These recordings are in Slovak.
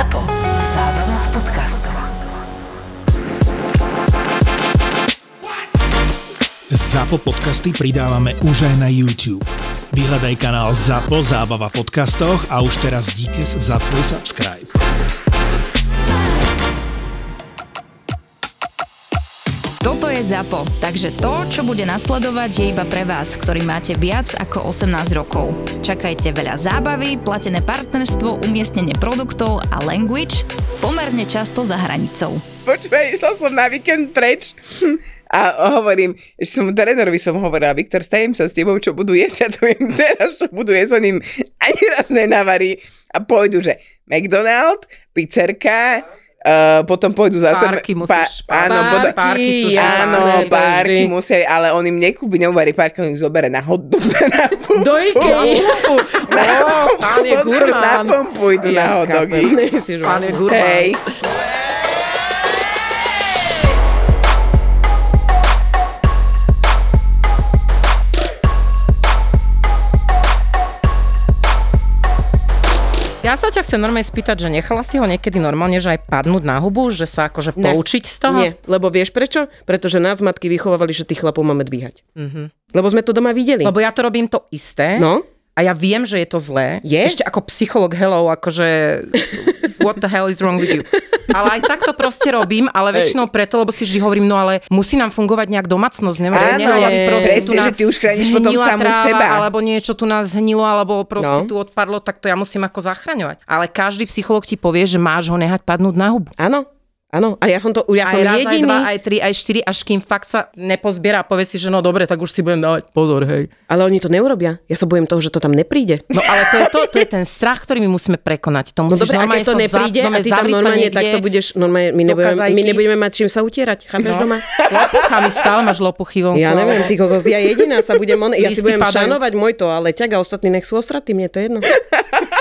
ZAPO. Zábrná v podcastov. ZAPO podcasty pridávame už aj na YouTube. Vyhľadaj kanál ZAPO Zábava v podcastoch a už teraz díkes za tvoj subscribe. ZAPO, takže to, čo bude nasledovať, je iba pre vás, ktorý máte viac ako 18 rokov. Čakajte veľa zábavy, platené partnerstvo, umiestnenie produktov a language pomerne často za hranicou. Počúvaj, išla som na víkend preč a hovorím, že som trénerovi som hovorila, Viktor, stajem sa s tebou, čo budú jesť, ja to viem teraz, čo budú jesť, on im ani raz nenavarí a pôjdu, že McDonald, pizzerka, Uh, potom pôjdu zase... Párky musíš- áno, Pár- potom, párky sú áno, jasné, vždy. musia, ale on im nekúpi, neuvarí párky, on ich zoberie na hot dog. Na pumpu. Do Ikei. Ó, pán je gurmán. Na pumpu idú na hot dogy. Pán je gurmán. Hej. Ja sa ťa chcem normálne spýtať, že nechala si ho niekedy normálne, že aj padnúť na hubu, že sa akože Ne. poučiť z toho? Nie, lebo vieš prečo? Pretože nás matky vychovávali, že tých chlapov máme dvíhať. Mm-hmm. Lebo sme to doma videli. Lebo ja to robím to isté. No, A ja viem, že je to zlé. Je? Ešte ako psycholog, hello, akože what the hell is wrong with you? Ale aj tak to proste robím, ale väčšinou preto, lebo si vždy hovorím, no ale musí nám fungovať nejak domácnosť. Nemôže, Áno, nehaj, aby proste presne, tu že ty už chrániš potom samú tráva, seba. Alebo niečo tu nás zhnilo, alebo proste No. tu odpadlo, tak to ja musím ako zachraňovať. Ale každý psycholog ti povie, že máš ho nehať padnúť na hubu. áno, áno. A ja som to, ja aj som raz, jediný. aj dva, aj tri, aj štyri, až kým fakt sa nepozbiera a povie si, že no dobre, tak už si budem dávať pozor, hej. Ale oni to neurobia. Ja sa bojím toho, že to tam nepríde. No ale to je to, to je ten strach, ktorý my musíme prekonať. To No musíš dobre, a normálne keď to nepríde za, a ty tam normálne niekde takto budeš, normálne, my nebudeme, my nebudeme mať čím sa utierať, chápeš No. doma? Lopuchami, stále máš lopuchy vonku. Ja neviem, ty kokos, ja jediná sa budem, on, ja si budem padajú. šanovať môj toaleťak a ostatní nech sú osratí, mne to je jedno.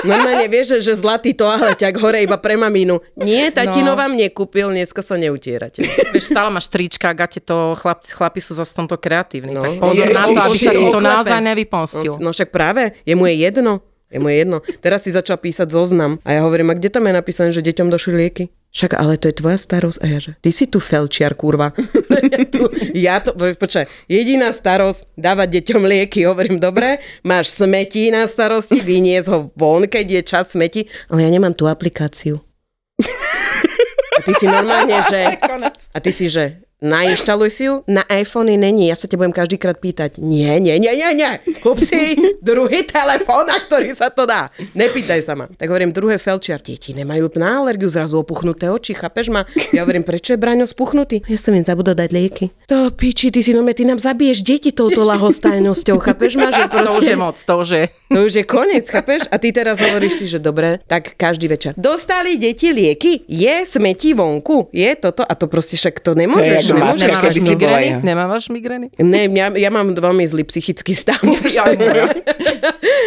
Normálne vieš, že, že zlatý toaleťak hore iba pre mamínu. Nie, tatino No. vám nekúpil, dneska sa neutierate. Vieš, stále máš trička, gate to, chlap, chlapi sú zase tomto kreatívni. No. Tak pozor Je- na to, aby sa ti to naozaj nevypomstil. No, no však práve, je mu je jedno. Je mu je jedno. Teraz si začal písať zoznam a ja hovorím, a kde tam je napísané, že deťom došli lieky? Však ale to je tvoja starosť. A ja že, ty si tu felčiar, kurva. ja, tu, ja to, počkaj, jediná starosť dávať deťom lieky. Hovorím, dobre, máš smeti na starosti, vynies ho von, keď je čas smeti, ale ja nemám tú aplikáciu. Ty si normálne, že... A ty si, že nainštaluj si ju, na iPhone není, ja sa te budem každýkrát pýtať, nie, nie, nie, nie, nie, kúp si druhý telefón, na ktorý sa to dá. Nepýtaj sa ma. Tak hovorím, druhé felčiar, deti nemajú na alergiu, zrazu opuchnuté oči, chápeš ma? Ja hovorím, prečo je Braňo spuchnutý? Ja som im zabudol dať lieky. To piči, ty si no ty nám zabiješ deti touto lahostajnosťou, chápeš ma? Že To už proste... je moc, to už je. No už je koniec, chápeš? A ty teraz hovoríš si, že dobre, tak každý večer. Dostali deti lieky? Je smeti vonku? Je toto? A to proste však to nemôžeš. jak nemôžeš. mačka, Nemávaš migrény? Nemávaš migrény? Ne, ja, ja mám veľmi zlý psychický stav.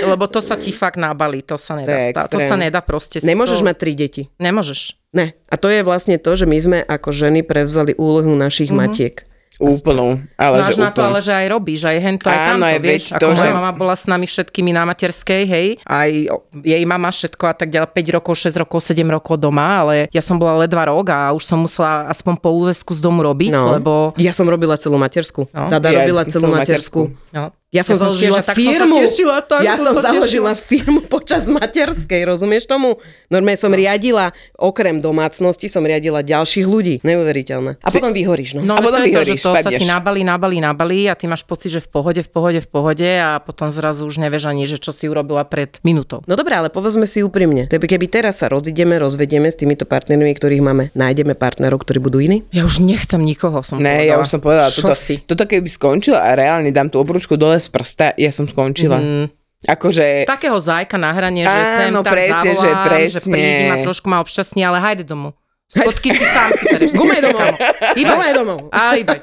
Lebo to sa ti fakt nabalí, to sa nedá. To je stá- To, sa nedá proste. Nemôžeš to... mať tri deti. Nemôžeš. Ne. A to je vlastne to, že my sme ako ženy prevzali úlohu našich Mhm. matiek. Úplnú. Ale Máš že na to úplnú. ale, že aj robíš, aj hento, aj Áno, tamto, aj vieš. veď Ako to, moja že- mama bola s nami všetkými na materskej, hej, aj jej mama všetko a tak ďalej, 5 rokov, 6 rokov, 7 rokov doma, ale ja som bola ledva rok a už som musela aspoň po úvesku z domu robiť, No. lebo... Ja som robila celú matersku. No. Dada Ja robila celú celú matersku. No. Ja som založila tiež, tak firmu. Som sa tešila, tak ja som sa založila tešila. firmu počas materskej, rozumieš tomu? Normálne som riadila, okrem domácnosti, som riadila ďalších ľudí. Neuveriteľné. A potom vyhoríš, no. No, A potom to je to, že vyhoríš, to sa ti nabalí, nabalí, nabalí a ty máš pocit, že v pohode, v pohode, v pohode a potom zrazu už nevieš ani, že čo si urobila pred minútou. No dobré, ale povedzme si úprimne. Keby keby teraz sa rozideme, rozvedieme s týmito partnermi, ktorých máme, nájdeme partnerov, ktorí budú iní? Ja už nechcem nikoho, som Ne, povedala. ja už som povedala, toto, si? toto keby skončilo a reálne dám tú obručku dole z prsta, ja som skončila. Mm. Akože... Takého zajka na hranie, že sem tam presne, že zavolám, že, presne. prídi ma trošku ma občasní, ale hajde domov. Spodky si sám si pereš. Gumaj domov. Iba Gumaj domov. A iba.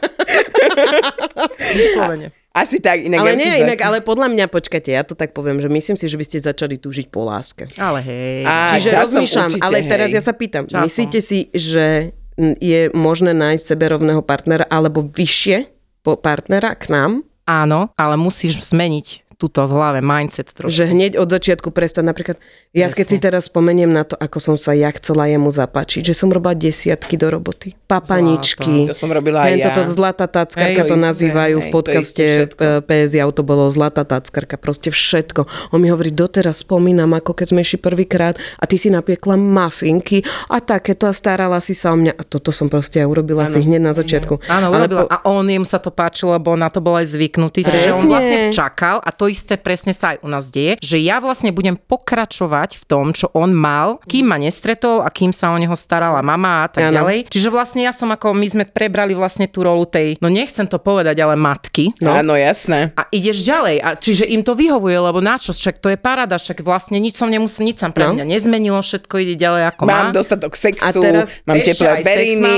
Vyslovene. Asi tak, inak Ale ja nie, inak, ale podľa mňa, počkajte, ja to tak poviem, že myslím si, že by ste začali túžiť po láske. Ale hej. A Čiže rozmýšľam, určite, ale hej. teraz ja sa pýtam, Časom. myslíte si, že je možné nájsť seberovného partnera alebo vyššie po partnera k nám? Áno, ale musíš zmeniť tuto v hlave mindset trošku. Že hneď od začiatku prestať. Napríklad, ja keď si teraz spomeniem na to, ako som sa ja chcela jemu zapáčiť, že som robila desiatky do roboty. Papaničky. To som robila aj ja. toto zlatá tackarka Hej, to nazývajú v hej, to podcaste eh, PS to bolo zlatá tackarka, proste všetko. On mi hovorí, doteraz spomínam, ako keď sme išli prvýkrát a ty si napiekla mafinky a takéto a starala si sa o mňa. A toto som proste ja urobila si hneď na začiatku. Áno, Ale urobila. po- A on im sa to páčilo, lebo na to bol aj zvyknutý. Čiže on Presne. vlastne čakal a to isté presne sa aj u nás deje, že ja vlastne budem pokračovať v tom, čo on mal, kým ma nestretol a kým sa o neho starala mama a tak Áno. ďalej. Čiže vlastne ja som ako, my sme prebrali vlastne tú rolu tej, no nechcem to povedať, ale matky. No. Áno, jasné. A ideš ďalej. A čiže im to vyhovuje, lebo na čo? Však to je parada, však vlastne nič som nemusel, nič sa pre No. mňa nezmenilo, všetko ide ďalej ako Mám má. dostatok sexu, A teraz- mám teplé beriny, mám.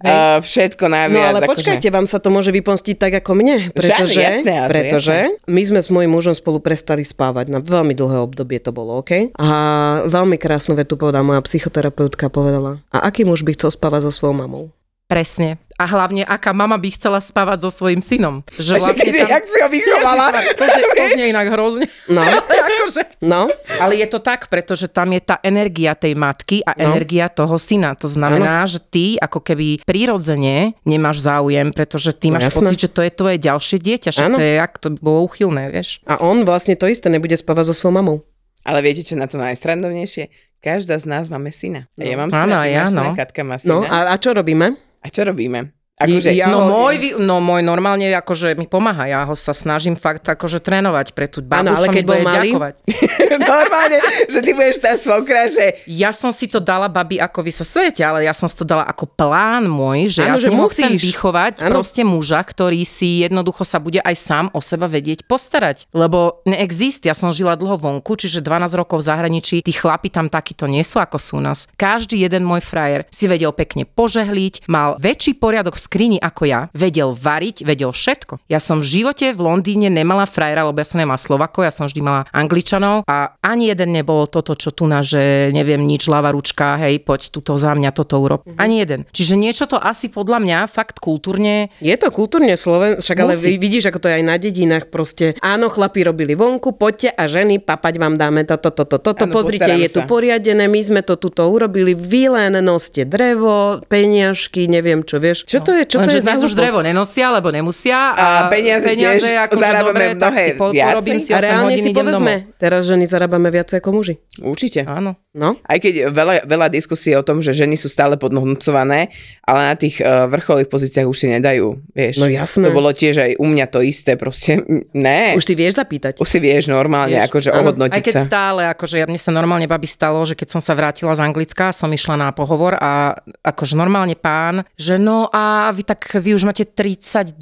Uh, všetko naviac. No ale akože- počkajte, vám sa to môže vypomstiť tak ako mne, pretože, jasné, ale to pretože my sme s mojím mužom spolu prestali spávať na veľmi dlhé obdobie to bolo, OK? A veľmi krásnu vetu povedala moja psychoterapeutka, povedala, a aký muž by chcel spávať so svojou mamou? Presne. A hlavne, aká mama by chcela spávať so svojím synom. Že Ešte keď, jak si ho vychovala. To, znie, to znie inak hrozne. No. Ale akože... No, Ale je to tak, pretože tam je tá energia tej matky a No. energia toho syna. To znamená, že ty ako keby prirodzene nemáš záujem, pretože ty No máš jasné. pocit, že to je tvoje ďalšie dieťa. Že Áno. to je, jak to bolo uchylné, vieš. a on vlastne to isté nebude spávať so svojou mamou. Ale viete, čo na to najstrandovnejšie? Každá z nás máme syna. A ja mám Áno, syna, ty ja, máš syna, no. Katka má No syna. a, a čo robíme? A čo robíme? Akože, Ja No ho- môj, no môj normálne akože mi pomáha, ja ho sa snažím fakt akože trénovať pre tú babu, ale čo mi keď bol bude malý? ďakovať. normálne, že ty budeš tá svokra, že Ja som si to dala, babi, ako vy sa svete, ale ja som si to dala ako plán môj, že Áno, ja že neho chcem musíš. vychovať Áno. proste muža, ktorý si jednoducho sa bude aj sám o seba vedieť postarať. Lebo neexist, ja som žila dlho vonku, čiže 12 rokov v zahraničí, tí chlapi tam takíto nie sú ako sú nás. Každý jeden môj frajer si vedel pekne požehliť, mal väčší poriadok v skrini ako ja, vedel variť, vedel všetko. Ja som v živote v Londýne nemala frajera, lebo ja som nemala Slovakov, ja som vždy mala Angličanov a ani jeden nebolo toto, čo tu na, že neviem nič, ľava ručka, hej, poď tuto za mňa, toto urob. Mhm. Ani jeden. Čiže niečo to asi podľa mňa fakt kultúrne Je to kultúrne Sloven, však ale Musí. vy vidíš, ako to je aj na dedinách proste. Áno, chlapi robili vonku, poďte a ženy, papať vám dáme toto, toto, toto. Áno, Pozrite, je tu sa. poriadené, my sme to tuto urobili, vy len noste drevo, peniažky, neviem čo, vieš. Čo to je, čo to Lenže je dnes už drevo nenosia, lebo nemusia. A peniaze tiež akože zarábame dobre, tak mnohé si po, viacej. porobím si A 8 reálne si povedzme, teraz ženy zarábame viac ako muži. určite. Áno. No, Aj keď veľa, veľa diskusí o tom, že ženy sú stále podhodnocované, ale na tých uh, vrcholových pozíciách už si nedajú, vieš. No jasné. To bolo tiež aj u mňa to isté, proste, ne. už ty vieš zapýtať. Už si vieš normálne, Vieš, akože áno. ohodnotiť Aj keď sa. stále, akože ja, mne sa normálne babi stalo, že keď som sa vrátila z Anglicka, som išla na pohovor a akože normálne pán, že no a vy tak, vy už máte 32,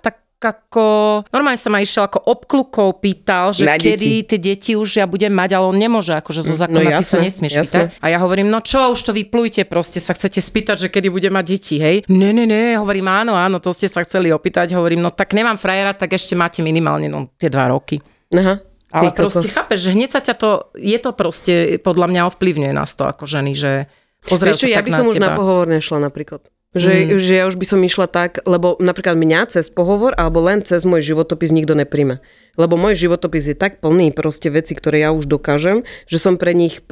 tak ako, normálne sa ma išiel ako obklukov pýtal, že Na kedy tie deti už ja budem mať, ale on nemôže, akože zo zákona ty sa jasné, nesmieš jasné. pýtať. A ja hovorím, no čo, už to vyplujte, proste sa chcete spýtať, že kedy bude mať deti, hej? Ne, ne, ne, hovorím, áno, áno, to ste sa chceli opýtať, hovorím, no tak nemám frajera, tak ešte máte minimálne no, tie dva roky. Aha. Ale ty proste kokos. chápeš, že hneď sa ťa to, je to proste, podľa mňa ovplyvňuje nás to ako ženy, že pozrieš Vieš čo, ja by som už na pohovor nešla napríklad. Že, mm. že ja už by som išla tak, lebo napríklad mňa cez pohovor alebo len cez môj životopis nikto nepríjme. Lebo môj životopis je tak plný proste veci, ktoré ja už dokážem, že som pre nich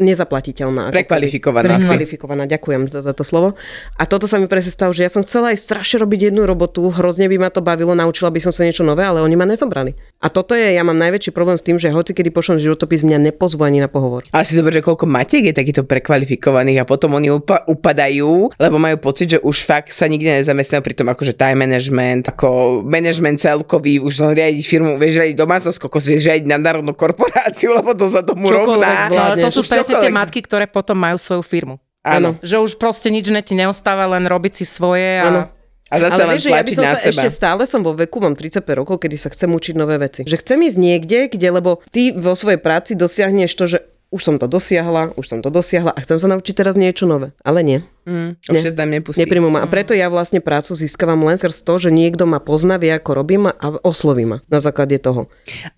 nezaplatiteľná. Prekvalifikovaná. Prekvalifikovaná, ďakujem za, za to slovo. A toto sa mi presne stalo, že ja som chcela aj strašne robiť jednu robotu, hrozne by ma to bavilo, naučila by som sa niečo nové, ale oni ma nezobrali. A toto je, ja mám najväčší problém s tým, že hoci kedy pošlem životopis, mňa nepozvú ani na pohovor. Ale si zober, že koľko matiek je takýchto prekvalifikovaných a potom oni upa- upadajú, lebo majú pocit, že už fakt sa nikde nezamestnajú pri tom akože time management, ako management celkový, už len riadiť firmu, vieš riadiť domácnosť, kokos vieš riadiť nadnárodnú korporáciu, lebo to sa tomu Čokoľvek rovná. zvládneš. Ale to sú presne tie matky, ktoré potom majú svoju firmu. Áno. Že už proste nič ne ti neostáva, len robiť si svoje a... Áno. A zase Ale vieš, ja by som sa seba. ešte stále som vo veku, mám 35 rokov, kedy sa chcem učiť nové veci. Že chcem ísť niekde, kde, lebo ty vo svojej práci dosiahneš to, že už som to dosiahla, už som to dosiahla a chcem sa naučiť teraz niečo nové. Ale nie. Mm, už ťa tam nepustí. Ma. A preto ja vlastne prácu získavam len skrz to, že niekto ma pozná, vie ako robím a osloví ma na základe toho.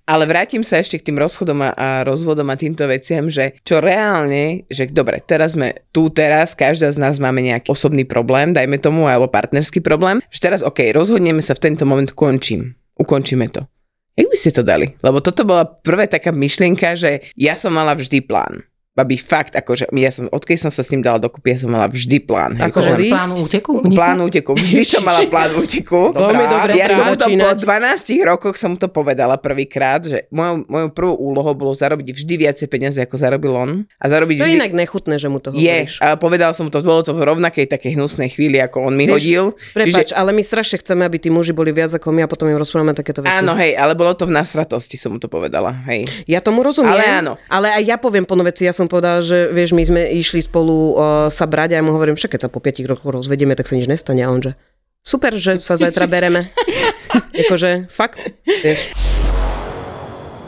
Ale vrátim sa ešte k tým rozchodom a, a rozvodom a týmto veciam, že čo reálne, že dobre, teraz sme tu teraz, každá z nás máme nejaký osobný problém, dajme tomu, alebo partnerský problém, že teraz, OK, rozhodneme sa v tento moment, končím. Ukončíme to. Jak by ste to dali? Lebo toto bola prvá taká myšlienka, že ja som mala vždy plán. Babi, fakt, akože ja som, odkedy som sa s ním dala dokupy, ja som mala vždy plán. hej, Ako akože-? Plán úteku? Plán úteku. Vždy som mala plán úteku. Veľmi dobre Ja som to po začínať. 12 rokoch som mu to povedala prvýkrát, že mojou, mojou prvou úlohou bolo zarobiť vždy viacej peniaze, ako zarobil on. A zarobiť To je vždy... inak nechutné, že mu to je, hovoríš. a povedal som to, bolo to v rovnakej takej hnusnej chvíli, ako on mi Vieš, hodil. Prepač, ale my strašne chceme, aby tí muži boli viac ako my a potom im rozprávame takéto veci. Áno, hej, ale bolo to v nasratosti, som mu to povedala, hej. Ja tomu rozumiem. Ale áno. Ale aj ja poviem plno veci. Ja som povedala, že vieš, my sme išli spolu uh, sa brať a ja mu hovorím, však keď sa po 5 rokoch rozvedieme, tak sa nič nestane. A on že, super, že sa zajtra bereme. Akože, fakt, vieš.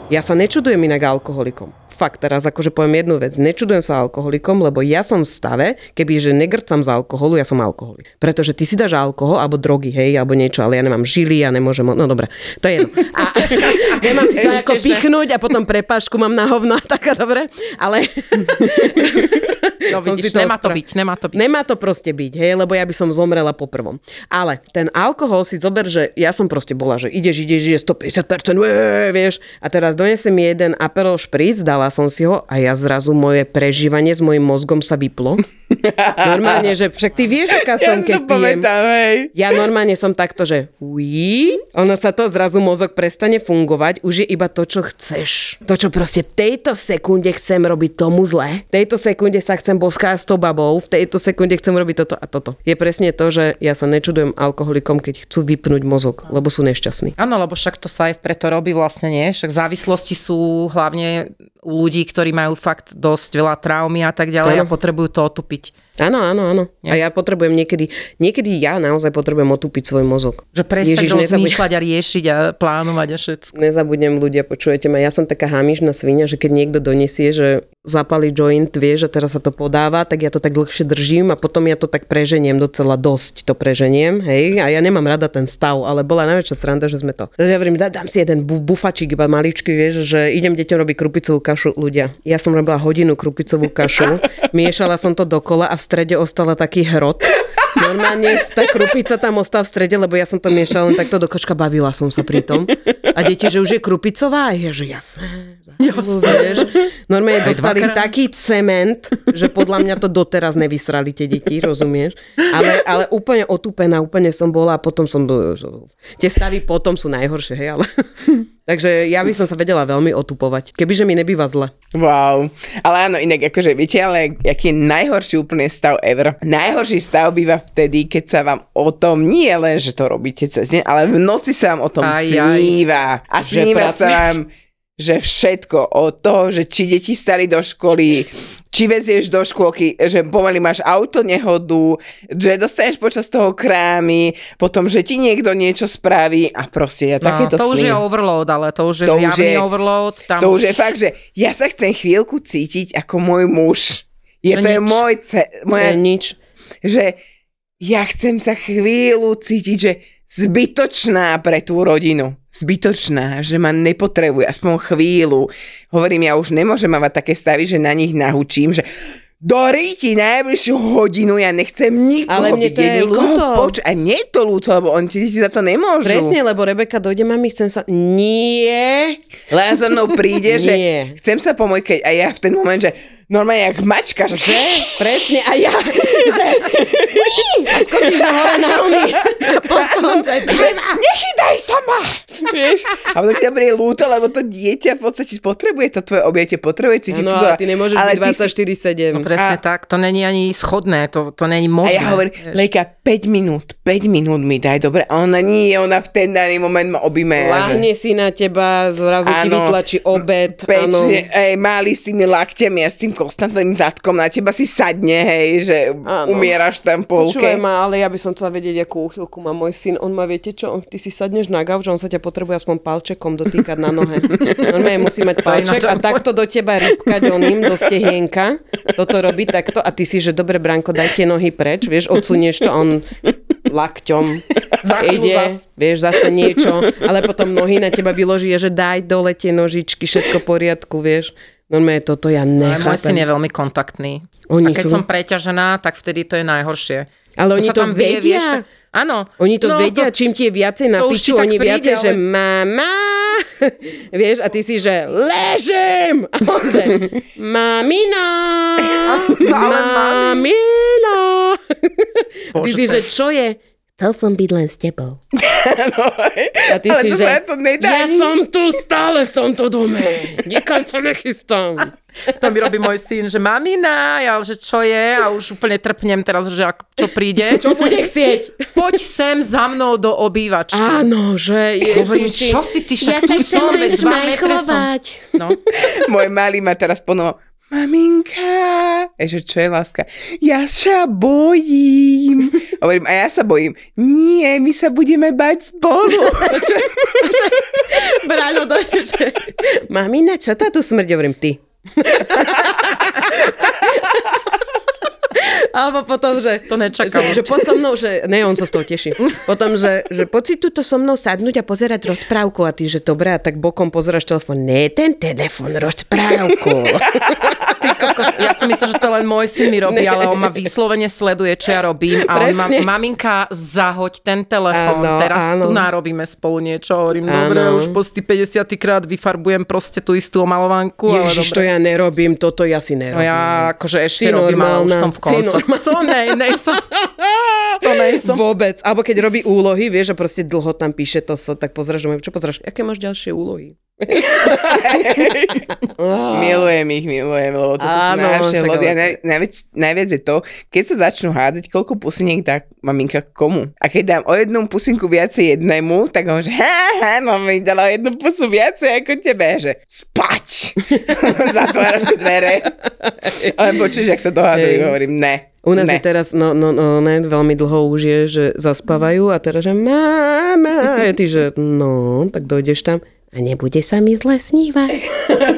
Ja sa nečudujem inak alkoholikom. Fakt, teraz akože poviem jednu vec. Nečudujem sa alkoholikom, lebo ja som v stave, keby že negrcam z alkoholu, ja som alkoholik. Pretože ty si dáš alkohol alebo drogy, hej, alebo niečo, ale ja nemám žily, ja nemôžem, no dobre, to je jedno. A nemám si to Ešte, ako pichnúť a potom prepášku mám na hovno a tak a dobre, ale... No vidíš, to nemá to byť, nemá to byť. Nemá to proste byť, hej, lebo ja by som zomrela po prvom. Ale ten alkohol si zober, že ja som proste bola, že ideš, ideš, ideš 150%, ué, vieš, a teraz donesem jeden Aperol špric, dala som si ho a ja zrazu moje prežívanie s mojim mozgom sa vyplo. Normálne, že však ty vieš, aká Ja som, si keď to pijem. pamätám, hej. Ja normálne som takto, že uí, ono sa to zrazu mozog prestane fungovať, už je iba to, čo chceš. To, čo proste tejto sekunde chcem robiť tomu zle, v tejto sekunde sa chcem boskať s tou babou, v tejto sekunde chcem robiť toto a toto. Je presne to, že ja sa nečudujem alkoholikom, keď chcú vypnúť mozog, lebo sú nešťastní. Áno, lebo však to sa aj preto robí vlastne, nie? Však závislosti sú hlavne ľudí, ktorí majú fakt dosť veľa traumy a tak ďalej Áno. a potrebujú to otupiť. Áno, áno, áno. A ja potrebujem niekedy, niekedy ja naozaj potrebujem otúpiť svoj mozog. Že prestať rozmýšľať a riešiť a plánovať a všetko. Nezabudnem ľudia, počujete ma, ja som taká hamižná svinia, že keď niekto donesie, že zapali joint, vie, že teraz sa to podáva, tak ja to tak dlhšie držím a potom ja to tak preženiem docela dosť, to preženiem, hej, a ja nemám rada ten stav, ale bola najväčšia sranda, že sme to. Takže ja hovorím, dá, dám si jeden bu- bufačík, iba maličký, vieš, že idem deťom robiť krupicovú kašu ľudia. Ja som robila hodinu krupicovú kašu, miešala som to dokola a v strede ostala taký hrot. Normálne tá krupica tam ostala v strede, lebo ja som to miešala len takto do kočka, bavila som sa pri tom. A deti, že už je krupicová? A ja, že jasné. Vieš. Normálne dostali taký cement, že podľa mňa to doteraz nevysrali tie deti, rozumieš? Ale, ale úplne otúpená, úplne som bola a potom som... Tie stavy potom sú najhoršie, hej, ale... Takže ja by som sa vedela veľmi otupovať, kebyže mi nebýva zle. Wow. Ale áno, inak akože viete, ale aký je najhorší úplne stav ever. Najhorší stav býva vtedy, keď sa vám o tom nie len, že to robíte cez deň, ale v noci sa vám o tom Aj, aj. sníva. A Že sníva sa pracuješ. vám že všetko od toho, že či deti stali do školy, či vezieš do škôlky, že pomaly máš auto nehodu, že dostaneš počas toho krámy, potom, že ti niekto niečo spraví a proste ja No, takéto to už sny. je overload, ale to už je To už zjavný je- overload. Tam To už je fakt, že ja sa chcem chvíľku cítiť ako môj muž. Je Že to je nič. môj, ce- moja, je nič. že ja chcem sa chvíľu cítiť, že zbytočná pre tú rodinu. Zbytočná, že ma nepotrebuje aspoň chvíľu. Hovorím, ja už nemôžem mať také stavy, že na nich nahučím, že do ríti najbližšiu hodinu, ja nechcem nikoho Ale mne to je ľúto. počuť. A nie je to ľúto, lebo oni ti za to nemôžu. Presne, lebo Rebeka dojde, mami, chcem sa... Nie. Len za mnou príde, že chcem sa keď a ja v ten moment, že normálne jak mačka, že? Presne, a ja, že... A skočíš na hore na. A že... nechytaj sa ma! Vieš? A potom ti je ľúto, lebo to dieťa v podstate potrebuje to tvoje objete, potrebuje cítiť No, to. ale ty nemôžeš ale byť ty si- 24-7. No presne A- tak, to není ani schodné, to, to není A možné. ja hovorím. Lejka, 5 minút, 5 minút mi daj, dobre? A ona nie, ona v ten daný moment ma objíme. Láhne si na teba, zrazu ti Áno. vytlačí obed. áno. Pečne, ej, mali s tými lakťami a s tým konstantným zadkom na teba si sadne, hej, že Áno. umieraš tam v Počúvaj polke. ma, ale ja by som chcela vedieť, akú úchylku má môj syn. On má, viete čo, ty si sadneš na gauč, on sa ťa potrebuje aspoň palčekom dotýkať na nohe. Normálne musí mať palček a takto do teba rybkať oným do stehienka. Toto robí takto a ty si, že dobre, Branko, daj tie nohy preč, vieš, odsunieš to, on lakťom ide, zas. vieš, zase niečo, ale potom nohy na teba vyloží, že daj dole tie nožičky, všetko v poriadku, vieš. Normálne toto ja Ale môj syn nechápem. je veľmi kontaktný. Oni a keď sú- som preťažená, tak vtedy to je najhoršie. Ale oni sa to tam bije, vedia. tak- Áno. Oni to No, vedia, čím ti je viacej na to piču, oni príde, viacej, že ale- mama, vieš, a ty si, že ležím! A on, že mamina, mamina. A ty Bože, si, to že čo je? Chcel som byť len s tebou. A ty Ale si, to že sa to nedá ja som tu stále v tomto dome. Nikam sa nechystám. To mi robí môj syn, že mamina, ja, že čo je a už úplne trpnem teraz, že ako, čo príde. Čo bude chcieť? Poď sem za mnou do obývačky. Áno, že Hovorím, Ježiši. čo si ty, však Ja tu som, veď. No. Môj malý ma teraz ponovo, maminka, Ej, že čo je láska? Ja sa bojím. Hovorím, a ja sa bojím. Nie, my sa budeme bať spolu. Bráno to, že... Mamina, čo tá tu smrť? Hovorím, ty. Alebo potom, že... To nečakal Že, že poď so mnou, že... Ne, on sa z toho teší. Potom, že, že poď si tuto so mnou sadnúť a pozerať rozprávku a ty, že dobré, a tak bokom pozeráš telefón. Ne, ten telefón, rozprávku. Ty kokos, ja som myslela, že to len môj syn mi robí, ale on ma vyslovene sleduje, čo ja robím. A on ma, Presne. maminka, zahoď ten telefón, Áno, teraz áno. tu nárobíme spolu niečo. Hovorím, Áno. dobre, už po 50 krát vyfarbujem proste tú istú omalovanku, Ježiš, to ja nerobím, toto ja si No nerobím. ja akože ešte Si robím, ale už som v si koncu. Som, nej, nej som. To nej som. Vôbec. Alebo keď robí úlohy, vieš, a proste dlho tam píše to, so, tak pozráš, čo pozráš, aké máš ďalšie úlohy? Milujem ich, milujem, lebo toto sú Áno, najlepšie. však Lebo ja ale- naj, najviac, najviac je to, keď sa začnú hádať, koľko pusiniek dá maminka komu. A keď dám o jednu pusinku viacej jednému, tak on že ha, ha, no mi dala jednu pusu viacej ako tebe. Že spať! Zatváraš dvere. Ale počuješ, jak sa dohadujú, hovorím, ne. U nás ne. je teraz, no, no, no, ne, veľmi dlho už je, že zaspávajú a teraz, že mama, a ty, že no, tak dojdeš tam a nebude sa mi zle snívať.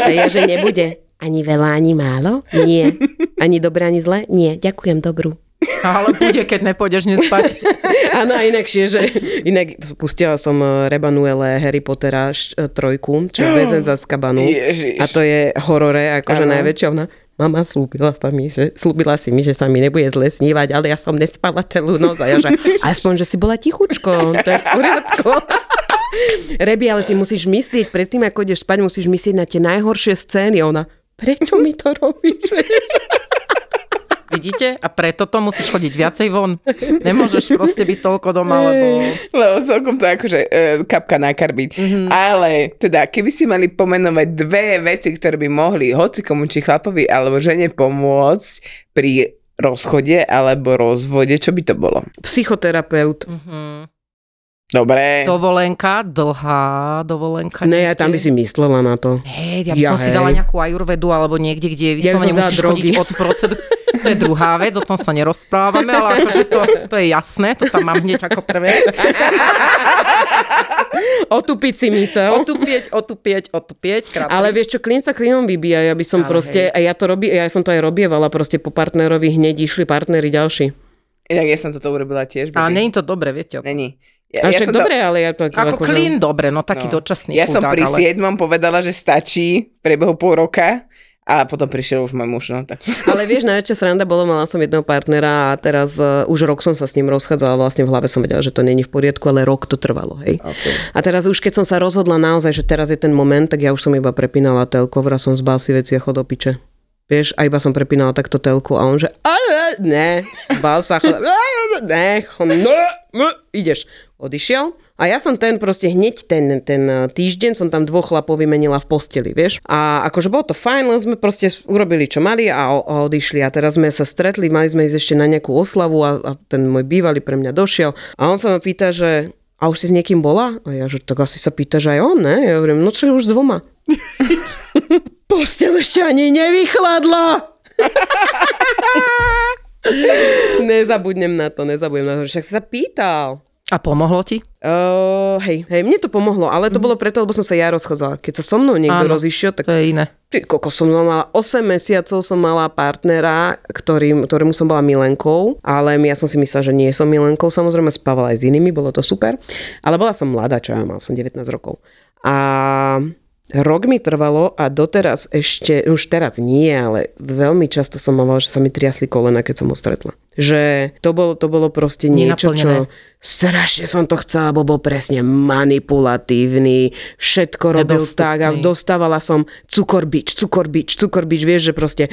A ja, že nebude. Ani veľa, ani málo? Nie. Ani dobre, ani zle? Nie. Ďakujem, dobrú. Ale bude, keď nepôjdeš nespať. Áno, a inakšie, že inak pustila som eh, Rebanuele Harry Pottera š, eh, trojku, čo je väzen za skabanu. Ježiš. A to je horore, akože najväčšia. Ona, mama slúbila, sa mi, že, slúbila si mi, že sa mi nebude zle snívať, ale ja som nespala celú noc. A ja, že aspoň, že si bola tichučko, to je v poriadku. Rebi, ale ty musíš myslieť, predtým ako ideš spať, musíš myslieť na tie najhoršie scény. Ona, prečo mi to robíš? Vidíte? A preto to musíš chodiť viacej von. Nemôžeš proste byť toľko doma, lebo... Lebo celkom to akože e, kapka nakarbiť. Mm-hmm. Ale teda, keby si mali pomenovať dve veci, ktoré by mohli hoci komu, či chlapovi alebo žene pomôcť pri rozchode alebo rozvode, čo by to bolo? Psychoterapeut. Dobre. Dovolenka, dlhá dovolenka. Ne, ja tam by si myslela na to. Hej, ja by Ja, som si hej. dala nejakú ajurvedu alebo niekde, kde Ja vyslovene dala musíš drogy. chodiť od procedúry. To je druhá vec, o tom sa nerozprávame, ale akože to, to je jasné, to tam mám hneď ako prvé. Otupiť si mysel. Otupieť, otupieť, otupieť. Krát. Ale vieš čo, klin sa klinom vybíja. Ja by som Ale proste, a ja to robí, ja som to aj robievala, proste po partnerovi hneď išli partnery ďalší. Inak ja som toto urobila tiež. A baby. nie je to dobre, viete. Není. Ja, A však som to- dobre, ale ja to... Ako akože- klín, dobre, no taký No. dočasný Ja som chudák, pri ale... siedmom povedala, že stačí v priebehu pol roka a potom prišiel už môj muž. No, tak. Ale vieš, najväčšia sranda bolo, mala som jedného partnera a teraz uh, už rok som sa s ním rozchádzala, vlastne v hlave som vedela, že to není v poriadku, ale rok to trvalo, hej. Okay. A teraz už keď som sa rozhodla naozaj, že teraz je ten moment, tak ja už som iba prepínala telko, vra som zbal si veci a chod do piče. Vieš, a iba som prepínala takto telku a on že, ale, ne, bál sa, chod, ne, chod, no, no, ideš. Odišiel a ja som ten proste hneď ten, ten týždeň som tam dvoch chlapov vymenila v posteli, vieš. A akože bolo to fajn, len sme proste urobili čo mali a, a odišli. A teraz sme sa stretli, mali sme ísť ešte na nejakú oslavu a, a ten môj bývalý pre mňa došiel. A on sa ma pýta, že a už si s niekým bola? A ja, že tak asi sa pýta, že aj on, ne? Ja hovorím, no čo už s dvoma? Postel ešte ani nevychladla. nezabudnem na to, nezabudnem na to. Však si sa pýtal. A pomohlo ti? Uh, hej, hej, mne to pomohlo, ale to bolo preto, lebo som sa ja rozchádzala. Keď sa so mnou niekto Áno. rozišiel, tak To je iné. Ty, koko, som mala 8 mesiacov som mala partnera, ktorým, ktorému som bola milenkou, ale ja som si myslela, že nie som milenkou, samozrejme spávala aj s inými, bolo to super, ale bola som mladá, čo ja mal, som 19 rokov. A Rok mi trvalo a doteraz ešte, už teraz nie, ale veľmi často som mala, že sa mi triasli kolena, keď som ho stretla. Že to bolo, to bolo proste niečo, čo strašne som to chcela, lebo bol presne manipulatívny, všetko robil Nedostupný. tak a dostávala som cukorbič, cukorbič, cukorbič, vieš, že proste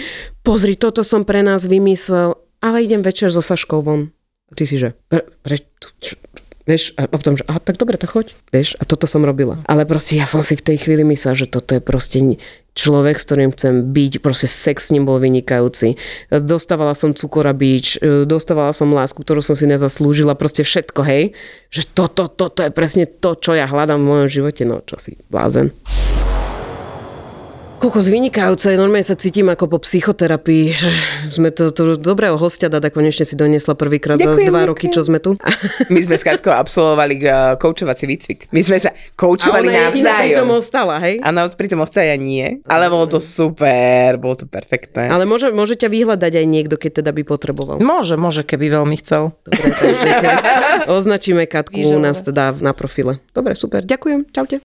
pozri, toto som pre nás vymyslel, ale idem večer so Saškou von. Ty si, že pre, pre, čo, Vieš, a potom, že a tak dobre, tak choď. Vieš, a toto som robila. Ale proste ja som si v tej chvíli myslela, že toto je proste človek, s ktorým chcem byť, proste sex s ním bol vynikajúci. Dostávala som cukor a bič, e, dostávala som lásku, ktorú som si nezaslúžila, proste všetko, hej. Že toto, toto je presne to, čo ja hľadám v mojom živote, no čo si blázen. Kokos vynikajúce, normálne sa cítim ako po psychoterapii, že sme to, to dobrého hostia dada konečne si doniesla prvýkrát za dva ďakujem. roky, čo sme tu. My sme s Katkou absolvovali uh, koučovací výcvik. My sme sa A koučovali ona navzájom. ostala, hej? A na pri tom ostala ja nie. Ale bolo to super, bolo to perfektné. Ale môže, môže ťa vyhľadať aj niekto, keď teda by potreboval. Môže, môže, keby veľmi chcel. Dobre, takže označíme Katku u Výželové. nás teda na profile. Dobre, super, ďakujem, čaute.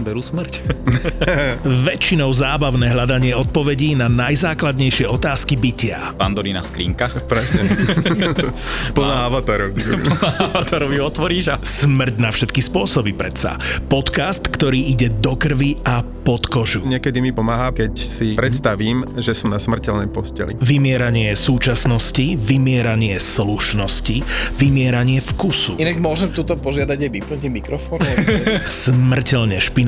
berú smrť? Väčšinou zábavné hľadanie odpovedí na najzákladnejšie otázky bytia. Pandorína skrinka. Presne. Plná avatarov. to robí otvoríš a... Smrť na všetky spôsoby predsa. Podcast, ktorý ide do krvi a pod kožu. Niekedy mi pomáha, keď si predstavím, že som na smrteľnej posteli. Vymieranie súčasnosti, vymieranie slušnosti, vymieranie vkusu. Inak môžem tuto požiadať aj vypnúť mikrofón? Smrteľne špinavý